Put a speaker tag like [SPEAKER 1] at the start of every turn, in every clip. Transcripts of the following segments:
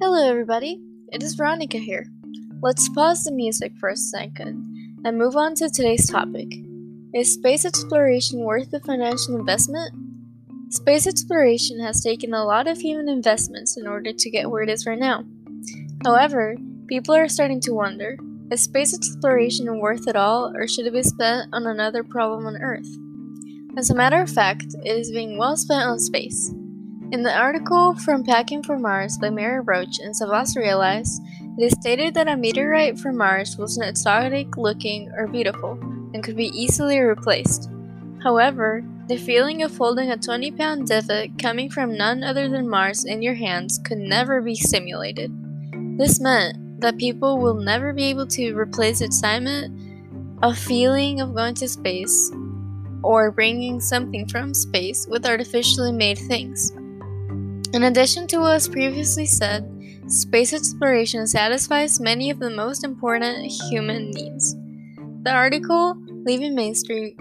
[SPEAKER 1] Hello, everybody. It is Veronica here. Let's pause the music for a second and move on to today's topic. Is space exploration worth the financial investment? Space exploration has taken a lot of human investments in order to get where it is right now. However, people are starting to wonder is space exploration worth it all, or should it be spent on another problem on Earth? As a matter of fact, it is being well spent on space. In the article from Packing for Mars by Mary Roach and Savvas Realize, it is stated that a meteorite from Mars was not exotic looking or beautiful and could be easily replaced. However, the feeling of holding a 20 pound divot coming from none other than Mars in your hands could never be simulated. This meant that people will never be able to replace excitement, a feeling of going to space, or bringing something from space with artificially made things. In addition to what was previously said, space exploration satisfies many of the most important human needs. The article, Leaving Main Street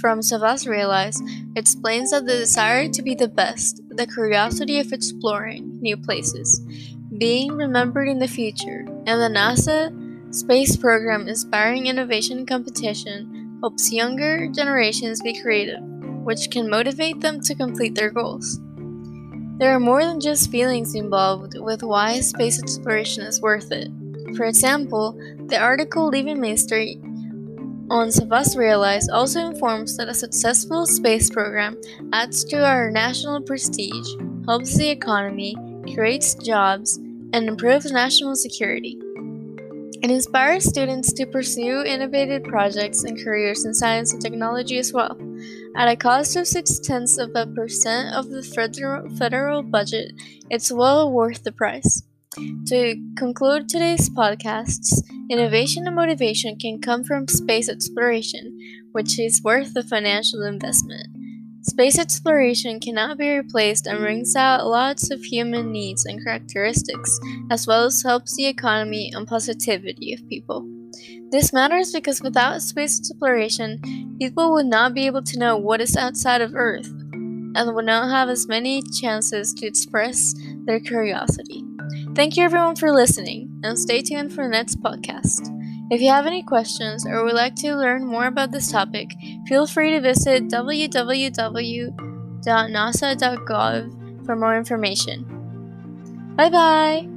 [SPEAKER 1] from Savvas Realize, explains that the desire to be the best, the curiosity of exploring new places, being remembered in the future, and the NASA space program inspiring innovation competition helps younger generations be creative, which can motivate them to complete their goals. There are more than just feelings involved with why space exploration is worth it. For example, the article Leaving Main Street on Savvas Realize also informs that a successful space program adds to our national prestige, helps the economy, creates jobs, and improves national security. It inspires students to pursue innovative projects and careers in science and technology as well. At a cost of six tenths of a percent of the federal, budget, it's well worth the price. To conclude today's podcasts, innovation and motivation can come from space exploration, which is worth the financial investment. Space exploration cannot be replaced and brings out lots of human needs and characteristics, as well as helps the economy and positivity of people. This matters because without space exploration, people would not be able to know what is outside of Earth and would not have as many chances to express their curiosity. Thank you everyone for listening, and stay tuned for the next podcast. If you have any questions or would like to learn more about this topic, feel free to visit www.nasa.gov for more information. Bye bye!